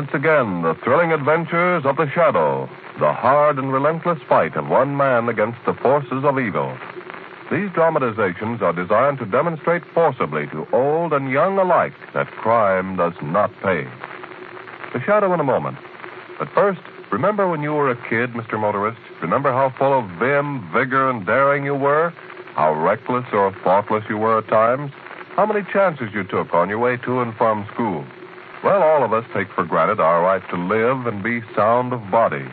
Once again, the thrilling adventures of the Shadow, the hard and relentless fight of one man against the forces of evil. These dramatizations are designed to demonstrate forcibly to old and young alike that crime does not pay. The Shadow in a moment. But first, remember when you were a kid, Mr. Motorist? Remember how full of vim, vigor, and daring you were? How reckless or thoughtless you were at times? How many chances you took on your way to and from school? Well, all of us take for granted our right to live and be sound of body.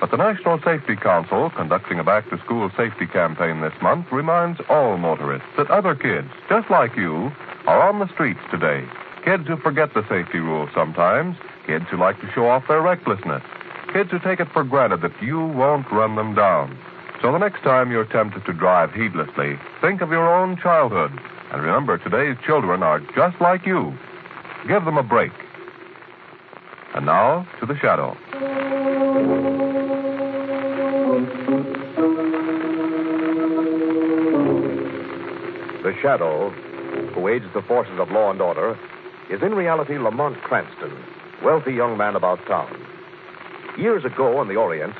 But the National Safety Council, conducting a back to school safety campaign this month, reminds all motorists that other kids, just like you, are on the streets today. Kids who forget the safety rules sometimes, kids who like to show off their recklessness, kids who take it for granted that you won't run them down. So the next time you're tempted to drive heedlessly, think of your own childhood. And remember, today's children are just like you. Give them a break. And now to the shadow. The Shadow, who aids the forces of law and order, is in reality Lamont Cranston, wealthy young man about town. Years ago in the Orient,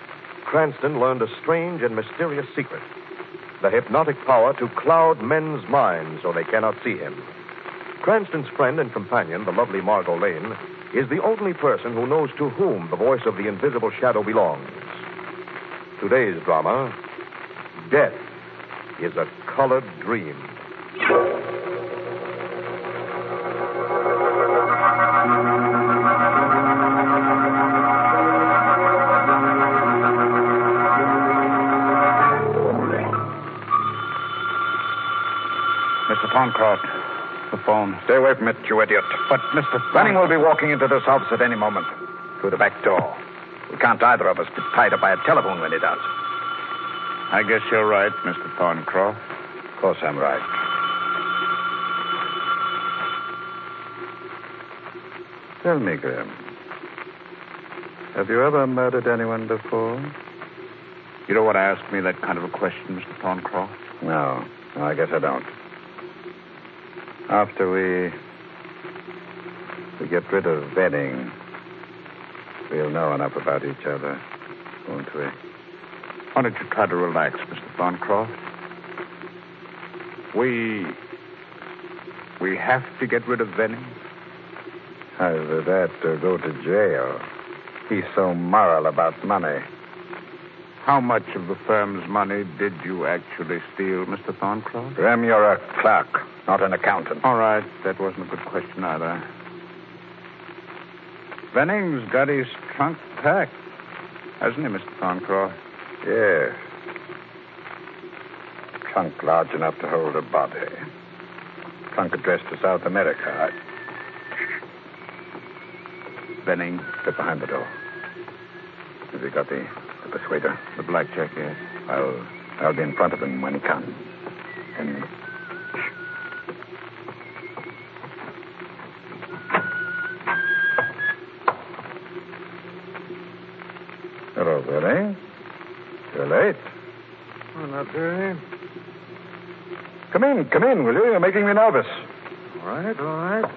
Cranston learned a strange and mysterious secret the hypnotic power to cloud men's minds so they cannot see him. Cranston's friend and companion, the lovely Margot Lane, is the only person who knows to whom the voice of the invisible shadow belongs. Today's drama Death is a colored dream. Mr. Thorncroft, Stay away from it, you idiot. But, Mr. Venning will be walking into this office at any moment through the back door. We can't either of us be tied up by a telephone when he does. I guess you're right, Mr. Thorncroft. Of course I'm right. Tell me, Graham. Have you ever murdered anyone before? You don't want to ask me that kind of a question, Mr. Thorncroft? No. No, I guess I don't. After we. we get rid of Venning, we'll know enough about each other, won't we? Why don't you try to relax, Mr. Thorncroft? We. we have to get rid of Venning? Either that or go to jail. He's so moral about money. How much of the firm's money did you actually steal, Mr. Thorncroft? Graham, you're a clerk, not an accountant. All right, that wasn't a good question either. Venning's got his trunk packed, hasn't he, Mr. Thorncroft? Yes. Trunk large enough to hold a body. Trunk addressed to South America. I... Venning. Get behind the door. Have you got the, the persuader? The blackjack, yes. I'll, I'll be in front of him when he comes. And. up early. You're late. Oh, not very. Come in, come in, will you? You're making me nervous. All right, all right.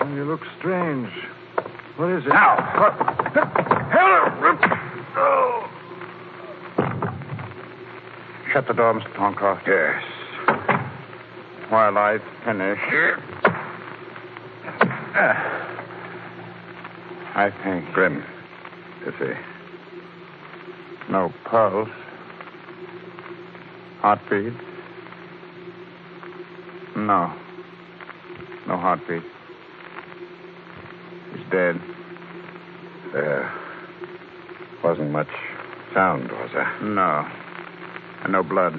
Well, you look strange. What is it? Now. hello, Oh. Shut the door, Mr. Thorncroft. Yes. While I finish. I think. Grim, you see. No pulse. Heartbeat. No. No heartbeat. He's dead. There wasn't much sound, was there? No. And no blood.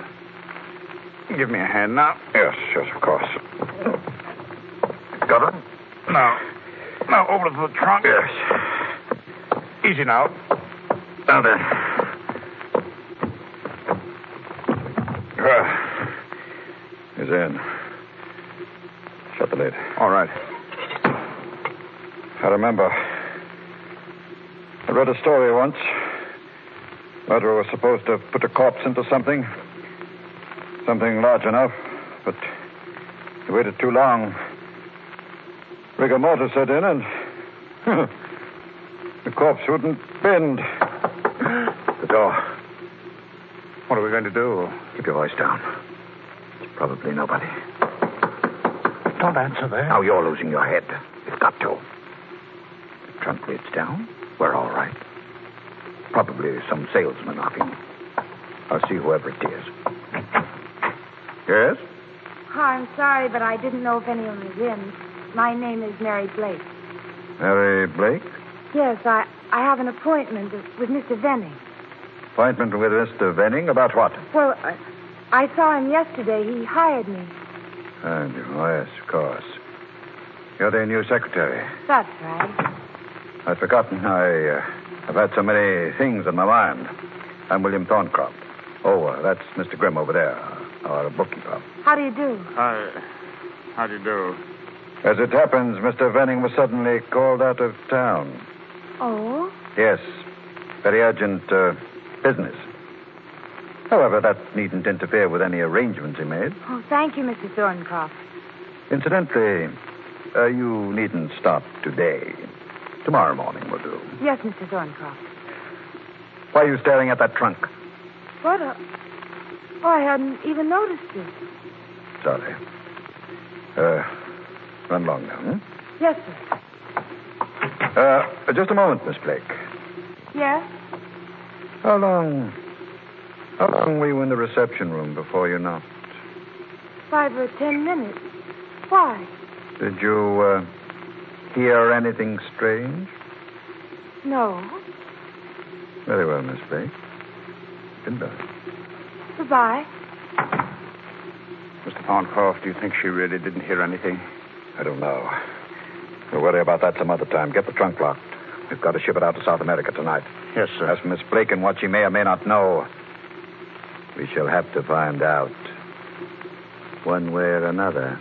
Give me a hand now. Yes, yes, of course. Got it? Now. Now, over to the trunk. Yes. Easy now. Down there. Ah. In. Shut the lid. All right. I remember. I read a story once. Murderer was supposed to put a corpse into something. Something large enough, but he waited too long. Rigor mortis set in, and the corpse wouldn't bend. The door. What are we going to do? Keep your voice down. It's probably nobody. Don't answer that. Now you're losing your head. You've got to. The trunk lid's down. We're all right. Probably some salesman knocking. I'll see whoever it is. Yes? Hi, I'm sorry, but I didn't know if anyone was in. My name is Mary Blake. Mary Blake? Yes, I, I have an appointment with Mr. Venning. Appointment with Mr. Venning about what? Well, I, I saw him yesterday. He hired me. And, oh, yes, of course. You're their new secretary. That's right. I'd forgotten. I, uh, I've had so many things on my mind. I'm William Thorncroft. Oh, uh, that's Mr. Grimm over there, our bookkeeper. How do you do? Hi. How do you do? As it happens, Mr. Venning was suddenly called out of town. Oh? Yes. Very urgent uh, business. However, that needn't interfere with any arrangements he made. Oh, thank you, Mr. Thorncroft. Incidentally, uh, you needn't stop today. Tomorrow morning will do. Yes, Mr. Thorncroft. Why are you staring at that trunk? What? A... Oh, I hadn't even noticed it. Sorry. Uh, run along now, hmm? Yes, sir. Uh, just a moment, Miss Blake. Yes? How long... How long were you in the reception room before you knocked? Five or ten minutes. Why? Did you, uh, hear anything strange? No. Very well, Miss Blake. Goodbye. Goodbye. Mr. Thorncroft, do you think she really didn't hear anything? I don't know. We'll worry about that some other time. Get the trunk locked. We've got to ship it out to South America tonight. Yes, sir. As for Miss Blake and what she may or may not know, we shall have to find out. One way or another.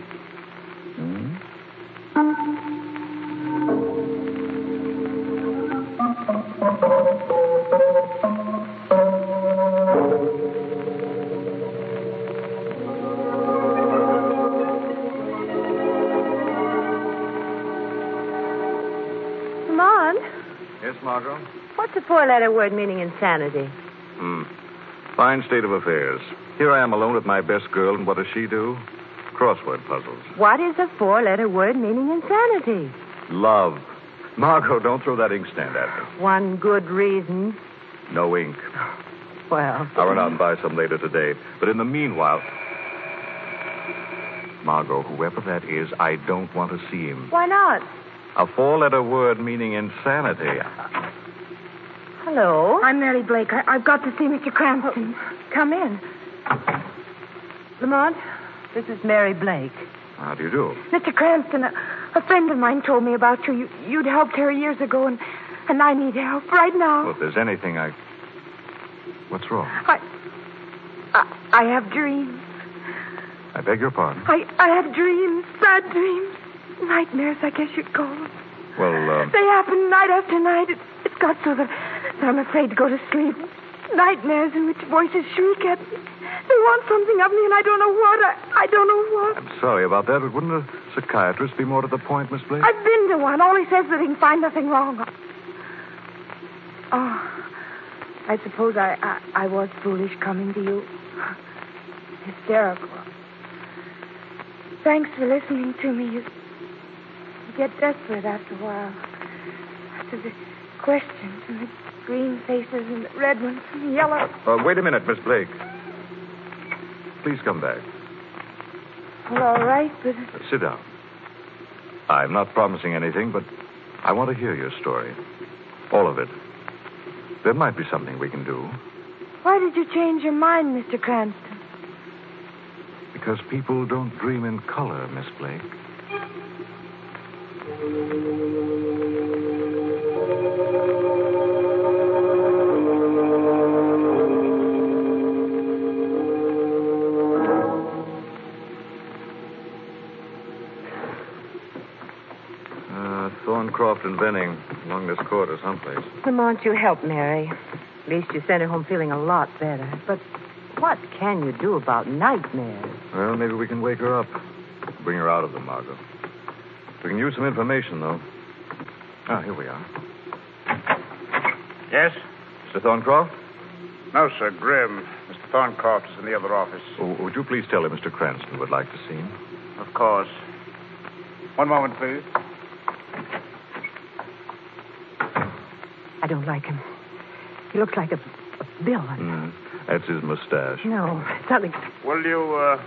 Hmm? Come on. Yes, Margot? What's a four-letter word meaning insanity? Hmm. Fine state of affairs. Here I am alone with my best girl, and what does she do? Crossword puzzles. What is a four-letter word meaning insanity? Love. Margot, don't throw that inkstand at me. One good reason. No ink. Well. I'll run out and buy some later today. But in the meanwhile. Margot, whoever that is, I don't want to see him. Why not? A four letter word meaning insanity. Hello. I'm Mary Blake. I- I've got to see Mr. Cranston. Come in. Lamont, this is Mary Blake. How do you do? Mr. Cranston, a, a friend of mine told me about you. you. You'd helped her years ago, and, and I need help right now. Well, if there's anything I. What's wrong? I, I, I have dreams. I beg your pardon. I, I have dreams, bad dreams, nightmares, I guess you'd call them. Well, uh, They happen night after night. It, it's got so that, that I'm afraid to go to sleep. Nightmares in which voices shriek at me. They want something of me, and I don't know what. I, I don't know what. I'm sorry about that, but wouldn't a psychiatrist be more to the point, Miss Blake? I've been to one. All he says is that he can find nothing wrong. Oh, I suppose I, I, I was foolish coming to you. Hysterical. Thanks for listening to me. You, you get desperate after a while. After the questions and the green faces and red ones and yellow. Uh, wait a minute, Miss Blake. Please come back. Well, all right, but Uh, sit down. I'm not promising anything, but I want to hear your story. All of it. There might be something we can do. why did you change your mind, Mr. Cranston? Because people don't dream in color, Miss Blake. Thorncroft and Venning along this corridor someplace. Lamont, you help Mary. At least you sent her home feeling a lot better. But what can you do about nightmares? Well, maybe we can wake her up. Bring her out of them, Margot. We can use some information, though. Ah, here we are. Yes? Mr. Thorncroft? No, sir. Grim. Mr. Thorncroft is in the other office. Oh, would you please tell him Mr. Cranston would like to see him? Of course. One moment, please. Don't like him. He looks like a, a villain. Mm, that's his mustache. No, something. Will you, uh,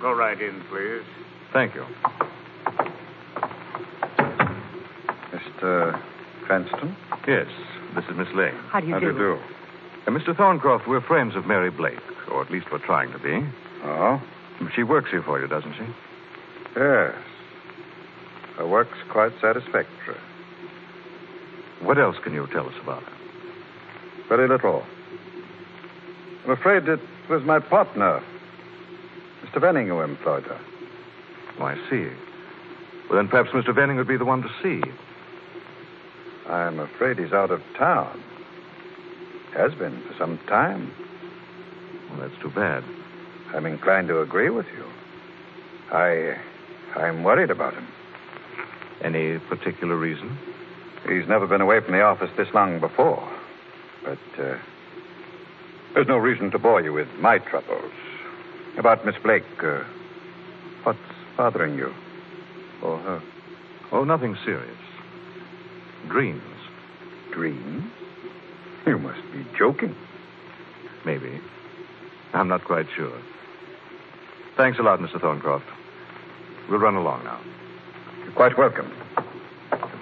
go right in, please? Thank you. Mr. Cranston? Yes, this is Miss Lane. How do you How do? do you do? Uh, Mr. Thorncroft, we're friends of Mary Blake, or at least we're trying to be. Oh? She works here for you, doesn't she? Yes. Her work's quite satisfactory. What else can you tell us about her? Very little. I'm afraid it was my partner, Mr. Venning, who employed her. Oh, I see. Well, then perhaps Mr. Venning would be the one to see. I'm afraid he's out of town. Has been for some time. Well, that's too bad. I'm inclined to agree with you. I. I'm worried about him. Any particular reason? He's never been away from the office this long before. But, uh, there's no reason to bore you with my troubles. About Miss Blake, uh, what's bothering you? Or her? Oh, nothing serious. Dreams, Dreams? You must be joking. maybe. I'm not quite sure. Thanks a lot, Mr. Thorncroft. We'll run along now. You're quite welcome.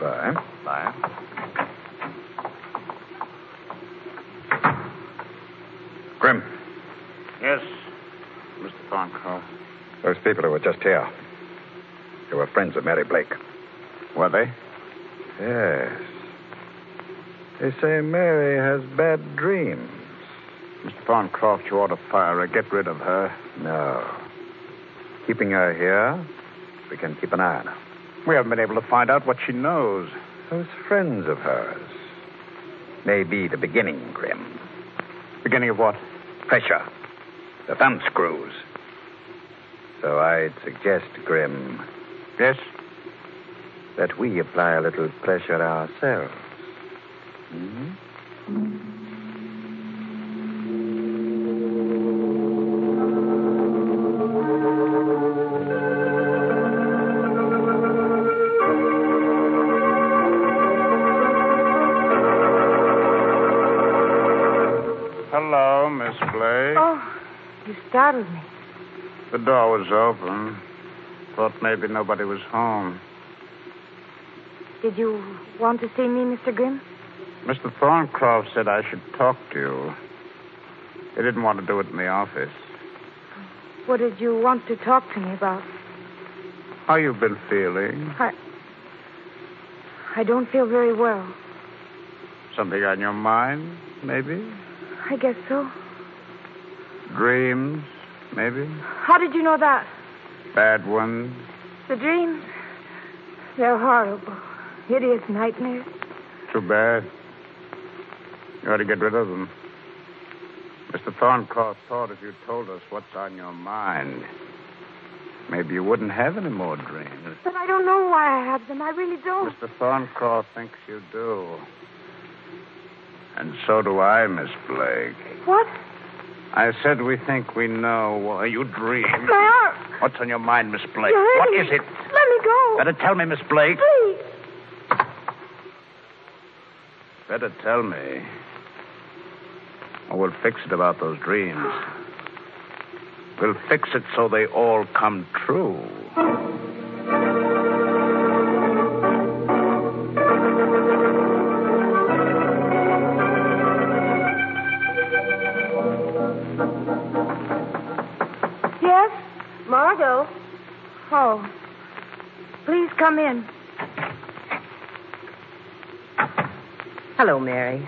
Goodbye. Bye. Grim, Yes, Mr. Thorncroft. those people who were just here. They were friends of Mary Blake. Were they? Yes. They say Mary has bad dreams. Mr. Thorncroft, you ought to fire her. Get rid of her. No. Keeping her here, we can keep an eye on her. We haven't been able to find out what she knows. Those friends of hers may be the beginning, Grim. Beginning of what? Pressure. The thumb screws. So I'd suggest, Grim, Yes? that we apply a little pressure ourselves. Hmm? Startled me. The door was open. Thought maybe nobody was home. Did you want to see me, Mr. Grimm? Mr. Thorncroft said I should talk to you. He didn't want to do it in the office. What did you want to talk to me about? How you've been feeling? I. I don't feel very well. Something on your mind, maybe? I guess so. Dreams, maybe? How did you know that? Bad ones? The dreams? They're horrible. Hideous nightmares. Too bad. You ought to get rid of them. Mr. Thorncroft thought if you told us what's on your mind, maybe you wouldn't have any more dreams. But I don't know why I have them. I really don't. Mr. Thorncroft thinks you do. And so do I, Miss Blake. What? I said we think we know you dream. Arm. What's on your mind, Miss Blake? You're What is it? Let me go. Better tell me, Miss Blake. Please. Better tell me. Or we'll fix it about those dreams. We'll fix it so they all come true. Oh. Please come in. Hello, Mary.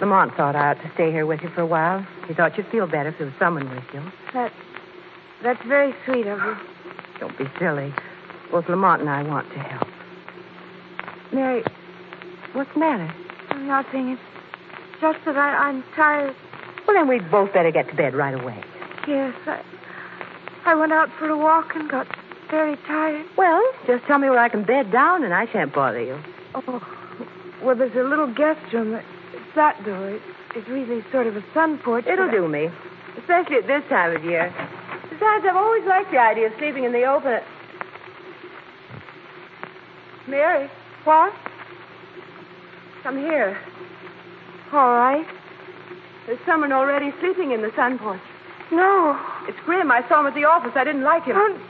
Lamont thought I ought to stay here with you for a while. He thought you'd feel better if there was someone with you. That that's very sweet of you. Don't be silly. Both Lamont and I want to help. Mary, What's the matter? nothing. It's just that I, I'm tired. Well, then we'd both better get to bed right away. Yes, I I went out for a walk and got very tired. Well, just tell me where I can bed down, and I shan't bother you. Oh, well, there's a little guest room. It's that door. It's really sort of a sun porch. It'll but I- do me, especially at this time of year. Besides, I've always liked the idea of sleeping in the open. Mary, What? come here. All right. There's someone already sleeping in the sun porch. No. It's Grim. I saw him at the office. I didn't like him. Don't-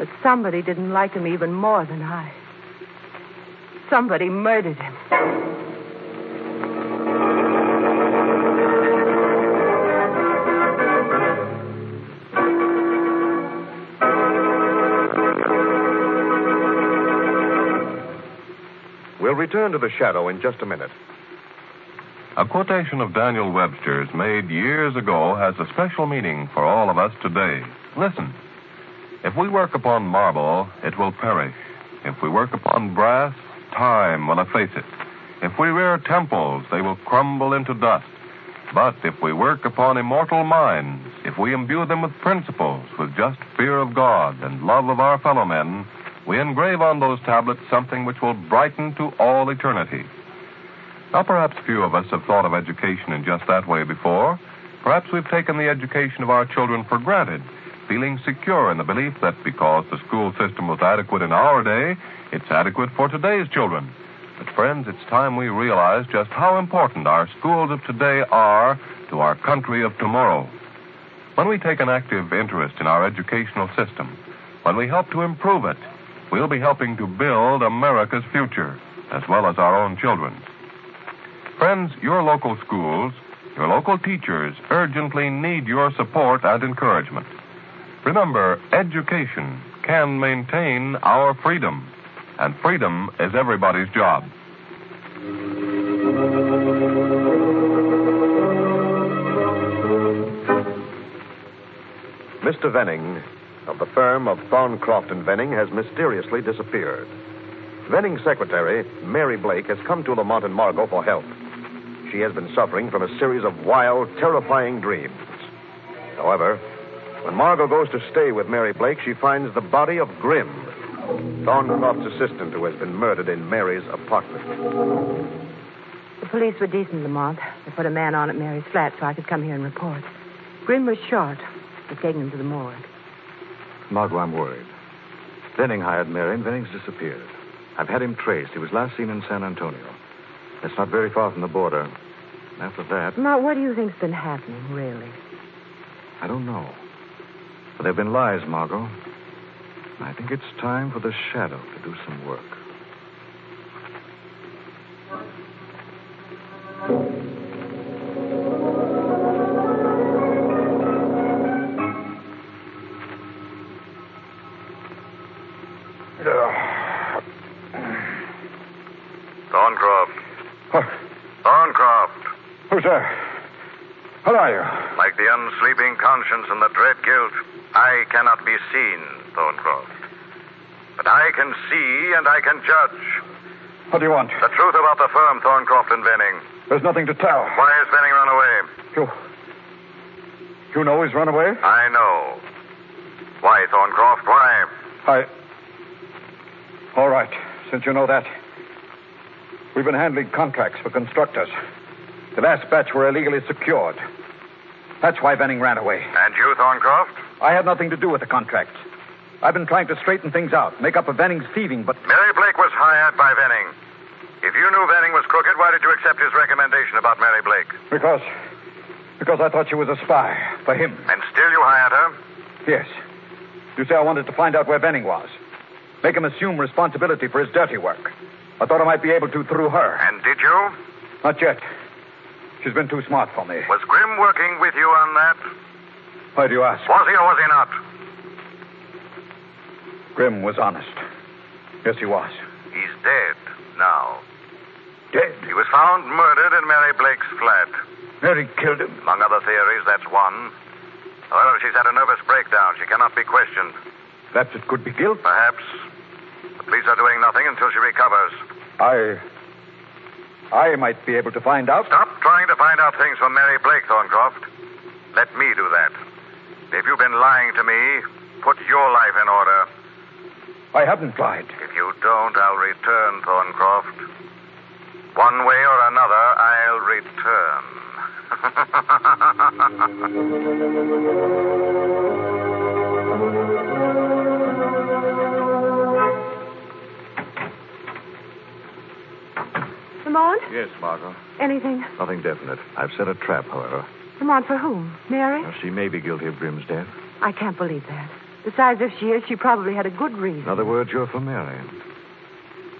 But somebody didn't like him even more than I. Somebody murdered him. We'll return to the shadow in just a minute. A quotation of Daniel Webster's made years ago has a special meaning for all of us today. Listen. If we work upon marble, it will perish. If we work upon brass, time will efface it. If we rear temples, they will crumble into dust. But if we work upon immortal minds, if we imbue them with principles, with just fear of God and love of our fellow men, we engrave on those tablets something which will brighten to all eternity. Now, perhaps few of us have thought of education in just that way before. Perhaps we've taken the education of our children for granted, feeling secure in the belief that because the school system was adequate in our day, it's adequate for today's children. But, friends, it's time we realize just how important our schools of today are to our country of tomorrow. When we take an active interest in our educational system, when we help to improve it, we'll be helping to build America's future, as well as our own children's. Friends, your local schools, your local teachers urgently need your support and encouragement. Remember, education can maintain our freedom, and freedom is everybody's job. Mr. Venning of the firm of Thorncroft and Venning has mysteriously disappeared. Venning's secretary, Mary Blake, has come to Lamont and Margot for help. She has been suffering from a series of wild, terrifying dreams. However, when Margot goes to stay with Mary Blake, she finds the body of Grim, Thorncroft's assistant who has been murdered in Mary's apartment. The police were decent, Lamont. They put a man on at Mary's flat so I could come here and report. Grim was shot. They've taken him to the morgue. Margot, I'm worried. Venning hired Mary, and Venning's disappeared. I've had him traced. He was last seen in San Antonio. It's not very far from the border. After that, Now, what do you think's been happening, really? I don't know. But there have been lies, Margot. I think it's time for the shadow to do some work. Thorncroft. Huh. Thorncroft. Who's there? What are you? Like the unsleeping conscience and the dread guilt, I cannot be seen, Thorncroft. But I can see and I can judge. What do you want? The truth about the firm, Thorncroft and Venning. There's nothing to tell. Why has Venning run away? You. You know he's run away? I know. Why, Thorncroft? Why? I. All right, since you know that. We've been handling contracts for constructors. The last batch were illegally secured. That's why Venning ran away. And you, Thorncroft? I had nothing to do with the contracts. I've been trying to straighten things out, make up for Venning's thieving, but. Mary Blake was hired by Venning. If you knew Venning was crooked, why did you accept his recommendation about Mary Blake? Because. Because I thought she was a spy for him. And still you hired her? Yes. You see, I wanted to find out where Venning was. Make him assume responsibility for his dirty work. I thought I might be able to through her. And did you? Not yet. She's been too smart for me. Was Grim working with you on that? Why do you ask? Was he or was he not? Grim was honest. Yes, he was. He's dead now. Dead? He was found murdered in Mary Blake's flat. Mary killed him? Among other theories, that's one. However, she's had a nervous breakdown. She cannot be questioned. Perhaps it could be guilt? Perhaps. The police are doing nothing until she recovers. I. I might be able to find out. Stop trying to find out things from Mary Blake, Thorncroft. Let me do that. If you've been lying to me, put your life in order. I haven't lied. If you don't, I'll return, Thorncroft. One way or another, I'll return. Lamont? Yes, Margot. Anything? Nothing definite. I've set a trap, however. Lamont, for whom? Mary? Now, she may be guilty of Grim's death. I can't believe that. Besides, if she is, she probably had a good reason. In other words, you're for Mary.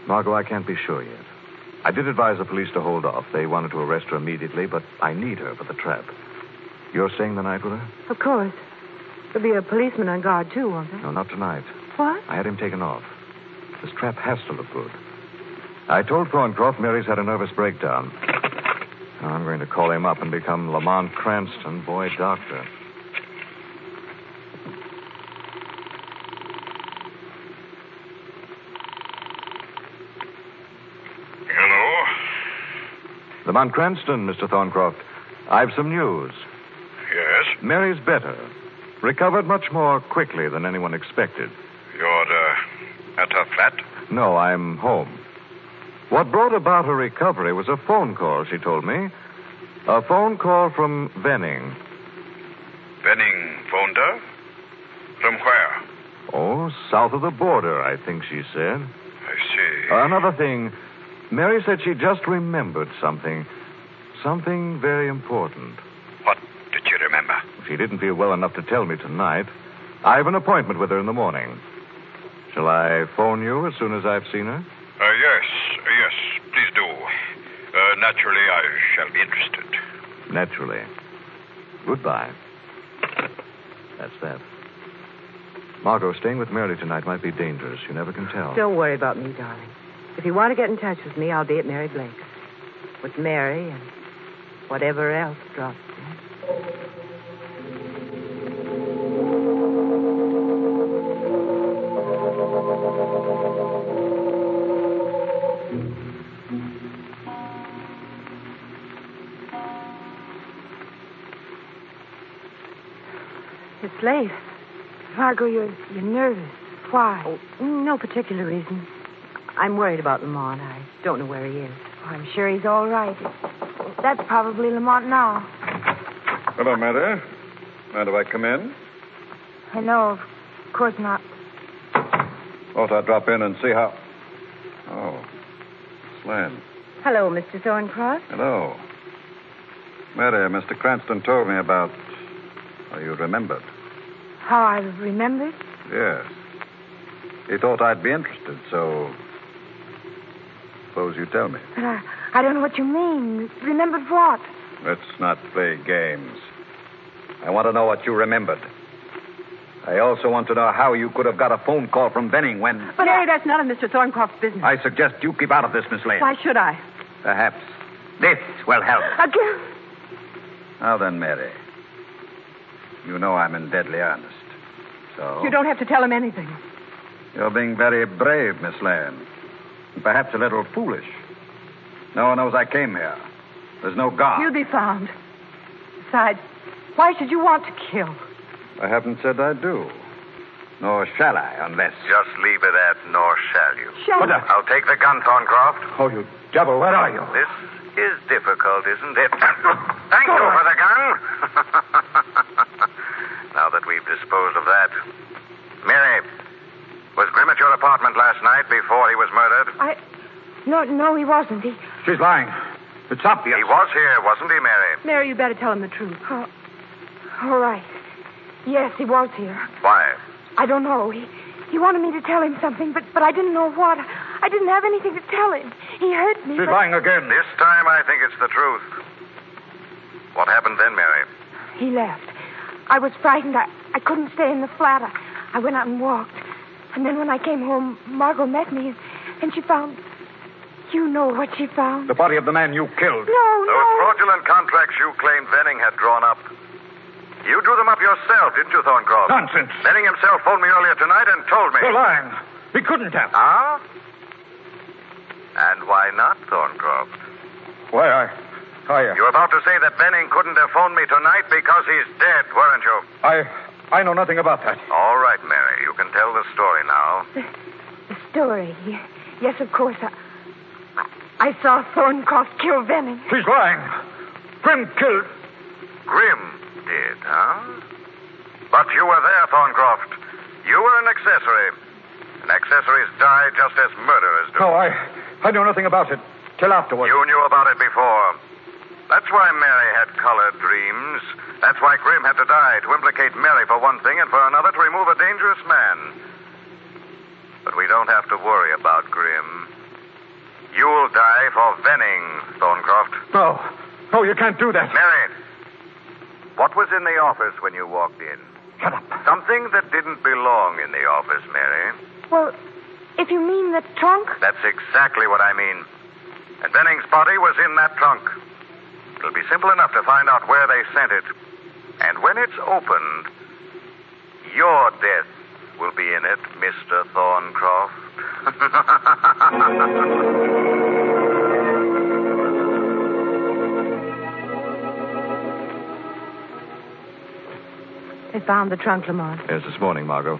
Margot, I can't be sure yet. I did advise the police to hold off. They wanted to arrest her immediately, but I need her for the trap. You're staying the night with her? Of course. There'll be a policeman on guard, too, won't there? No, not tonight. What? I had him taken off. This trap has to look good. I told Thorncroft Mary's had a nervous breakdown. Now I'm going to call him up and become Lamont Cranston, boy doctor. Hello? Lamont Cranston, Mr. Thorncroft. I've some news. Yes? Mary's better. Recovered much more quickly than anyone expected. You're uh, at her flat? No, I'm home. What brought about her recovery was a phone call, she told me. A phone call from Venning. Benning phoned her? From where? Oh, south of the border, I think she said. I see. Another thing, Mary said she just remembered something. Something very important. What did she remember? She didn't feel well enough to tell me tonight. I have an appointment with her in the morning. Shall I phone you as soon as I've seen her? Uh, yes, yes, please do. Naturally, I shall be interested. Naturally. Goodbye. That's that. Margot, staying with Mary tonight might be dangerous. You never can tell. Don't worry about me, darling. If you want to get in touch with me, I'll be at Mary Blake's. With Mary and whatever else drops in. It's late. Margot, you're, you're nervous. Why? Oh, no particular reason. I'm worried about Lamont. I don't know where he is. Oh, I'm sure he's all right. That's probably Lamont now. Hello, Mary. Mind if I come in? I know, of course not. Thought I'd drop in and see how. Oh, Slan. Hello, Mr. Thorncroft. Hello. Mary, Mr. Cranston told me about how you remembered. How I remembered? Yes. He thought I'd be interested, so. Suppose you tell me. But I, I don't know what you mean. Remembered what? Let's not play games. I want to know what you remembered. I also want to know how you could have got a phone call from Venning when. But, Mary, that's none of Mr. Thorncroft's business. I suggest you keep out of this, Miss Lane. Why should I? Perhaps this will help. Again? Now then, Mary. You know I'm in deadly earnest. So. You don't have to tell him anything. You're being very brave, Miss Lane. Perhaps a little foolish. No one knows I came here. There's no guard. You'll be found. Besides, why should you want to kill? I haven't said I do. Nor shall I, unless. Just leave it at nor shall you. Shall What I? I'll take the gun, Thorncroft. Oh, you devil, where are you? This is difficult, isn't it? Thank you for the gun. now that we've disposed of that. Mary, was Grim at your apartment last night before he was murdered? I. No, no, he wasn't. He. She's lying. It's obvious. He was here, wasn't he, Mary? Mary, you better tell him the truth. Oh, all right. Yes, he was here. Why? I don't know. He, he wanted me to tell him something, but, but I didn't know what. I didn't have anything to tell him. He hurt me. She's but... lying again. This time I think it's the truth. What happened then, Mary? He left. I was frightened. I, I couldn't stay in the flat. I, I went out and walked. And then when I came home, Margot met me, and, and she found. You know what she found. The body of the man you killed. No, Those no. fraudulent contracts you claimed Venning had drawn up. You drew them up yourself, didn't you, Thorncroft? Nonsense. Venning himself phoned me earlier tonight and told me. You're lying. He couldn't have. Ah? And why not, Thorncroft? Why, I. I. You were about to say that Venning couldn't have phoned me tonight because he's dead, weren't you? I. I know nothing about that. All right, Mary. You can tell the story now. The story. Yes, of course. I, I saw Thorncroft kill Venning. She's lying. Grim killed. Grim did, huh? But you were there, Thorncroft. You were an accessory. And accessories die just as murderers do. No, I. I know nothing about it. Till afterwards. You knew about it before. That's why Mary had colored dreams. That's why Grim had to die, to implicate Mary for one thing and for another to remove a dangerous man. But we don't have to worry about Grim. You'll die for Venning, Thorncroft. No. No, you can't do that. Mary, what was in the office when you walked in? Shut up. Something that didn't belong in the office, Mary. Well, if you mean the trunk, That's exactly what I mean. And Venning's body was in that trunk. It'll be simple enough to find out where they sent it. And when it's opened, your death will be in it, Mr. Thorncroft. They found the trunk, Lamont. Yes, this morning, Margot.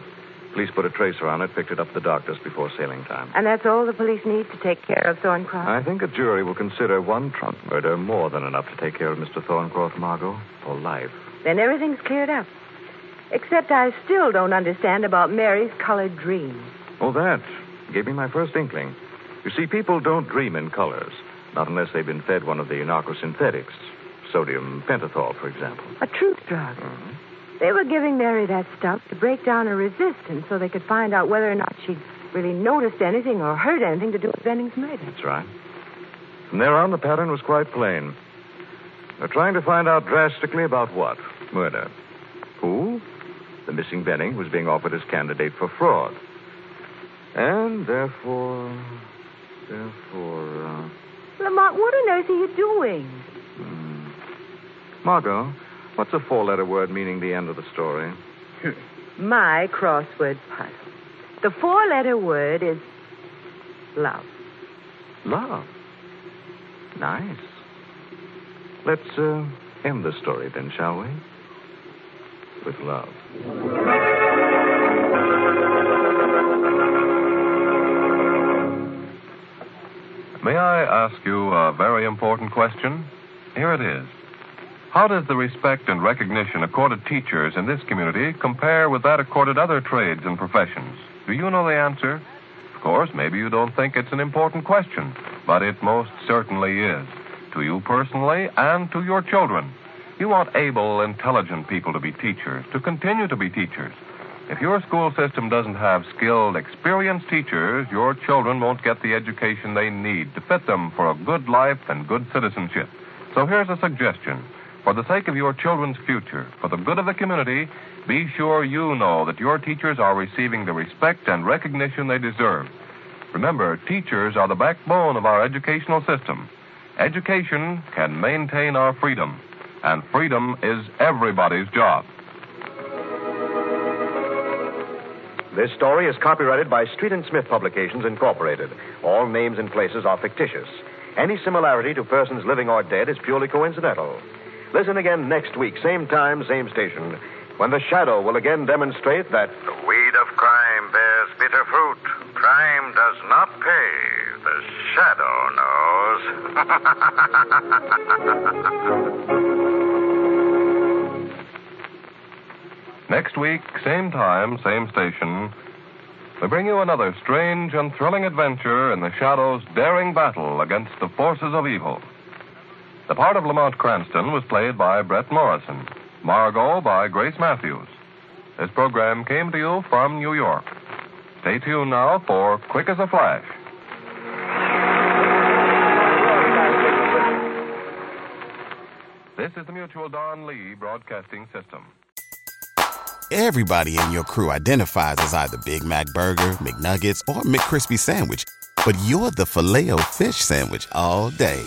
Police put a tracer on it, picked it up at the doctor's before sailing time. And that's all the police need to take care of Thorncroft? I think a jury will consider one trunk murder more than enough to take care of Mr. Thorncroft, Margot, for life. Then everything's cleared up. Except I still don't understand about Mary's colored dreams. Oh, that gave me my first inkling. You see, people don't dream in colors, not unless they've been fed one of the narcosynthetics. Sodium pentothal, for example. A truth drug. Mm-hmm. They were giving Mary that stuff to break down her resistance so they could find out whether or not she'd really noticed anything or heard anything to do with Venning's murder. That's right. From there on, the pattern was quite plain. They're trying to find out drastically about what? Murder. Who? The missing Benning was being offered as candidate for fraud. And therefore. Therefore. Uh, Lamont, what on earth are you doing? hmm. Margot, what's a four letter word meaning the end of the story? My crossword puzzle. The four letter word is love. Love. Nice. Let's uh, end the story then, shall we? With love. May I ask you a very important question? Here it is. How does the respect and recognition accorded teachers in this community compare with that accorded other trades and professions? Do you know the answer? Of course, maybe you don't think it's an important question, but it most certainly is. To you personally and to your children. You want able, intelligent people to be teachers, to continue to be teachers. If your school system doesn't have skilled, experienced teachers, your children won't get the education they need to fit them for a good life and good citizenship. So here's a suggestion. For the sake of your children's future, for the good of the community, be sure you know that your teachers are receiving the respect and recognition they deserve. Remember, teachers are the backbone of our educational system. Education can maintain our freedom, and freedom is everybody's job. This story is copyrighted by Street and Smith Publications, Incorporated. All names and places are fictitious. Any similarity to persons living or dead is purely coincidental. Listen again next week, same time, same station, when the shadow will again demonstrate that The weed of crime bears bitter fruit. Crime does not pay. The shadow knows. Next week, same time, same station, we bring you another strange and thrilling adventure in the Shadow's daring battle against the forces of evil. The part of Lamont Cranston was played by Bret Morrison, Margot by Grace Matthews. This program came to you from New York. Stay tuned now for Quick as a Flash. This is the Mutual Don Lee Broadcasting System. Everybody in your crew identifies as either Big Mac Burger, McNuggets, or McCrispy Sandwich. But you're the Filet-O-Fish Sandwich all day.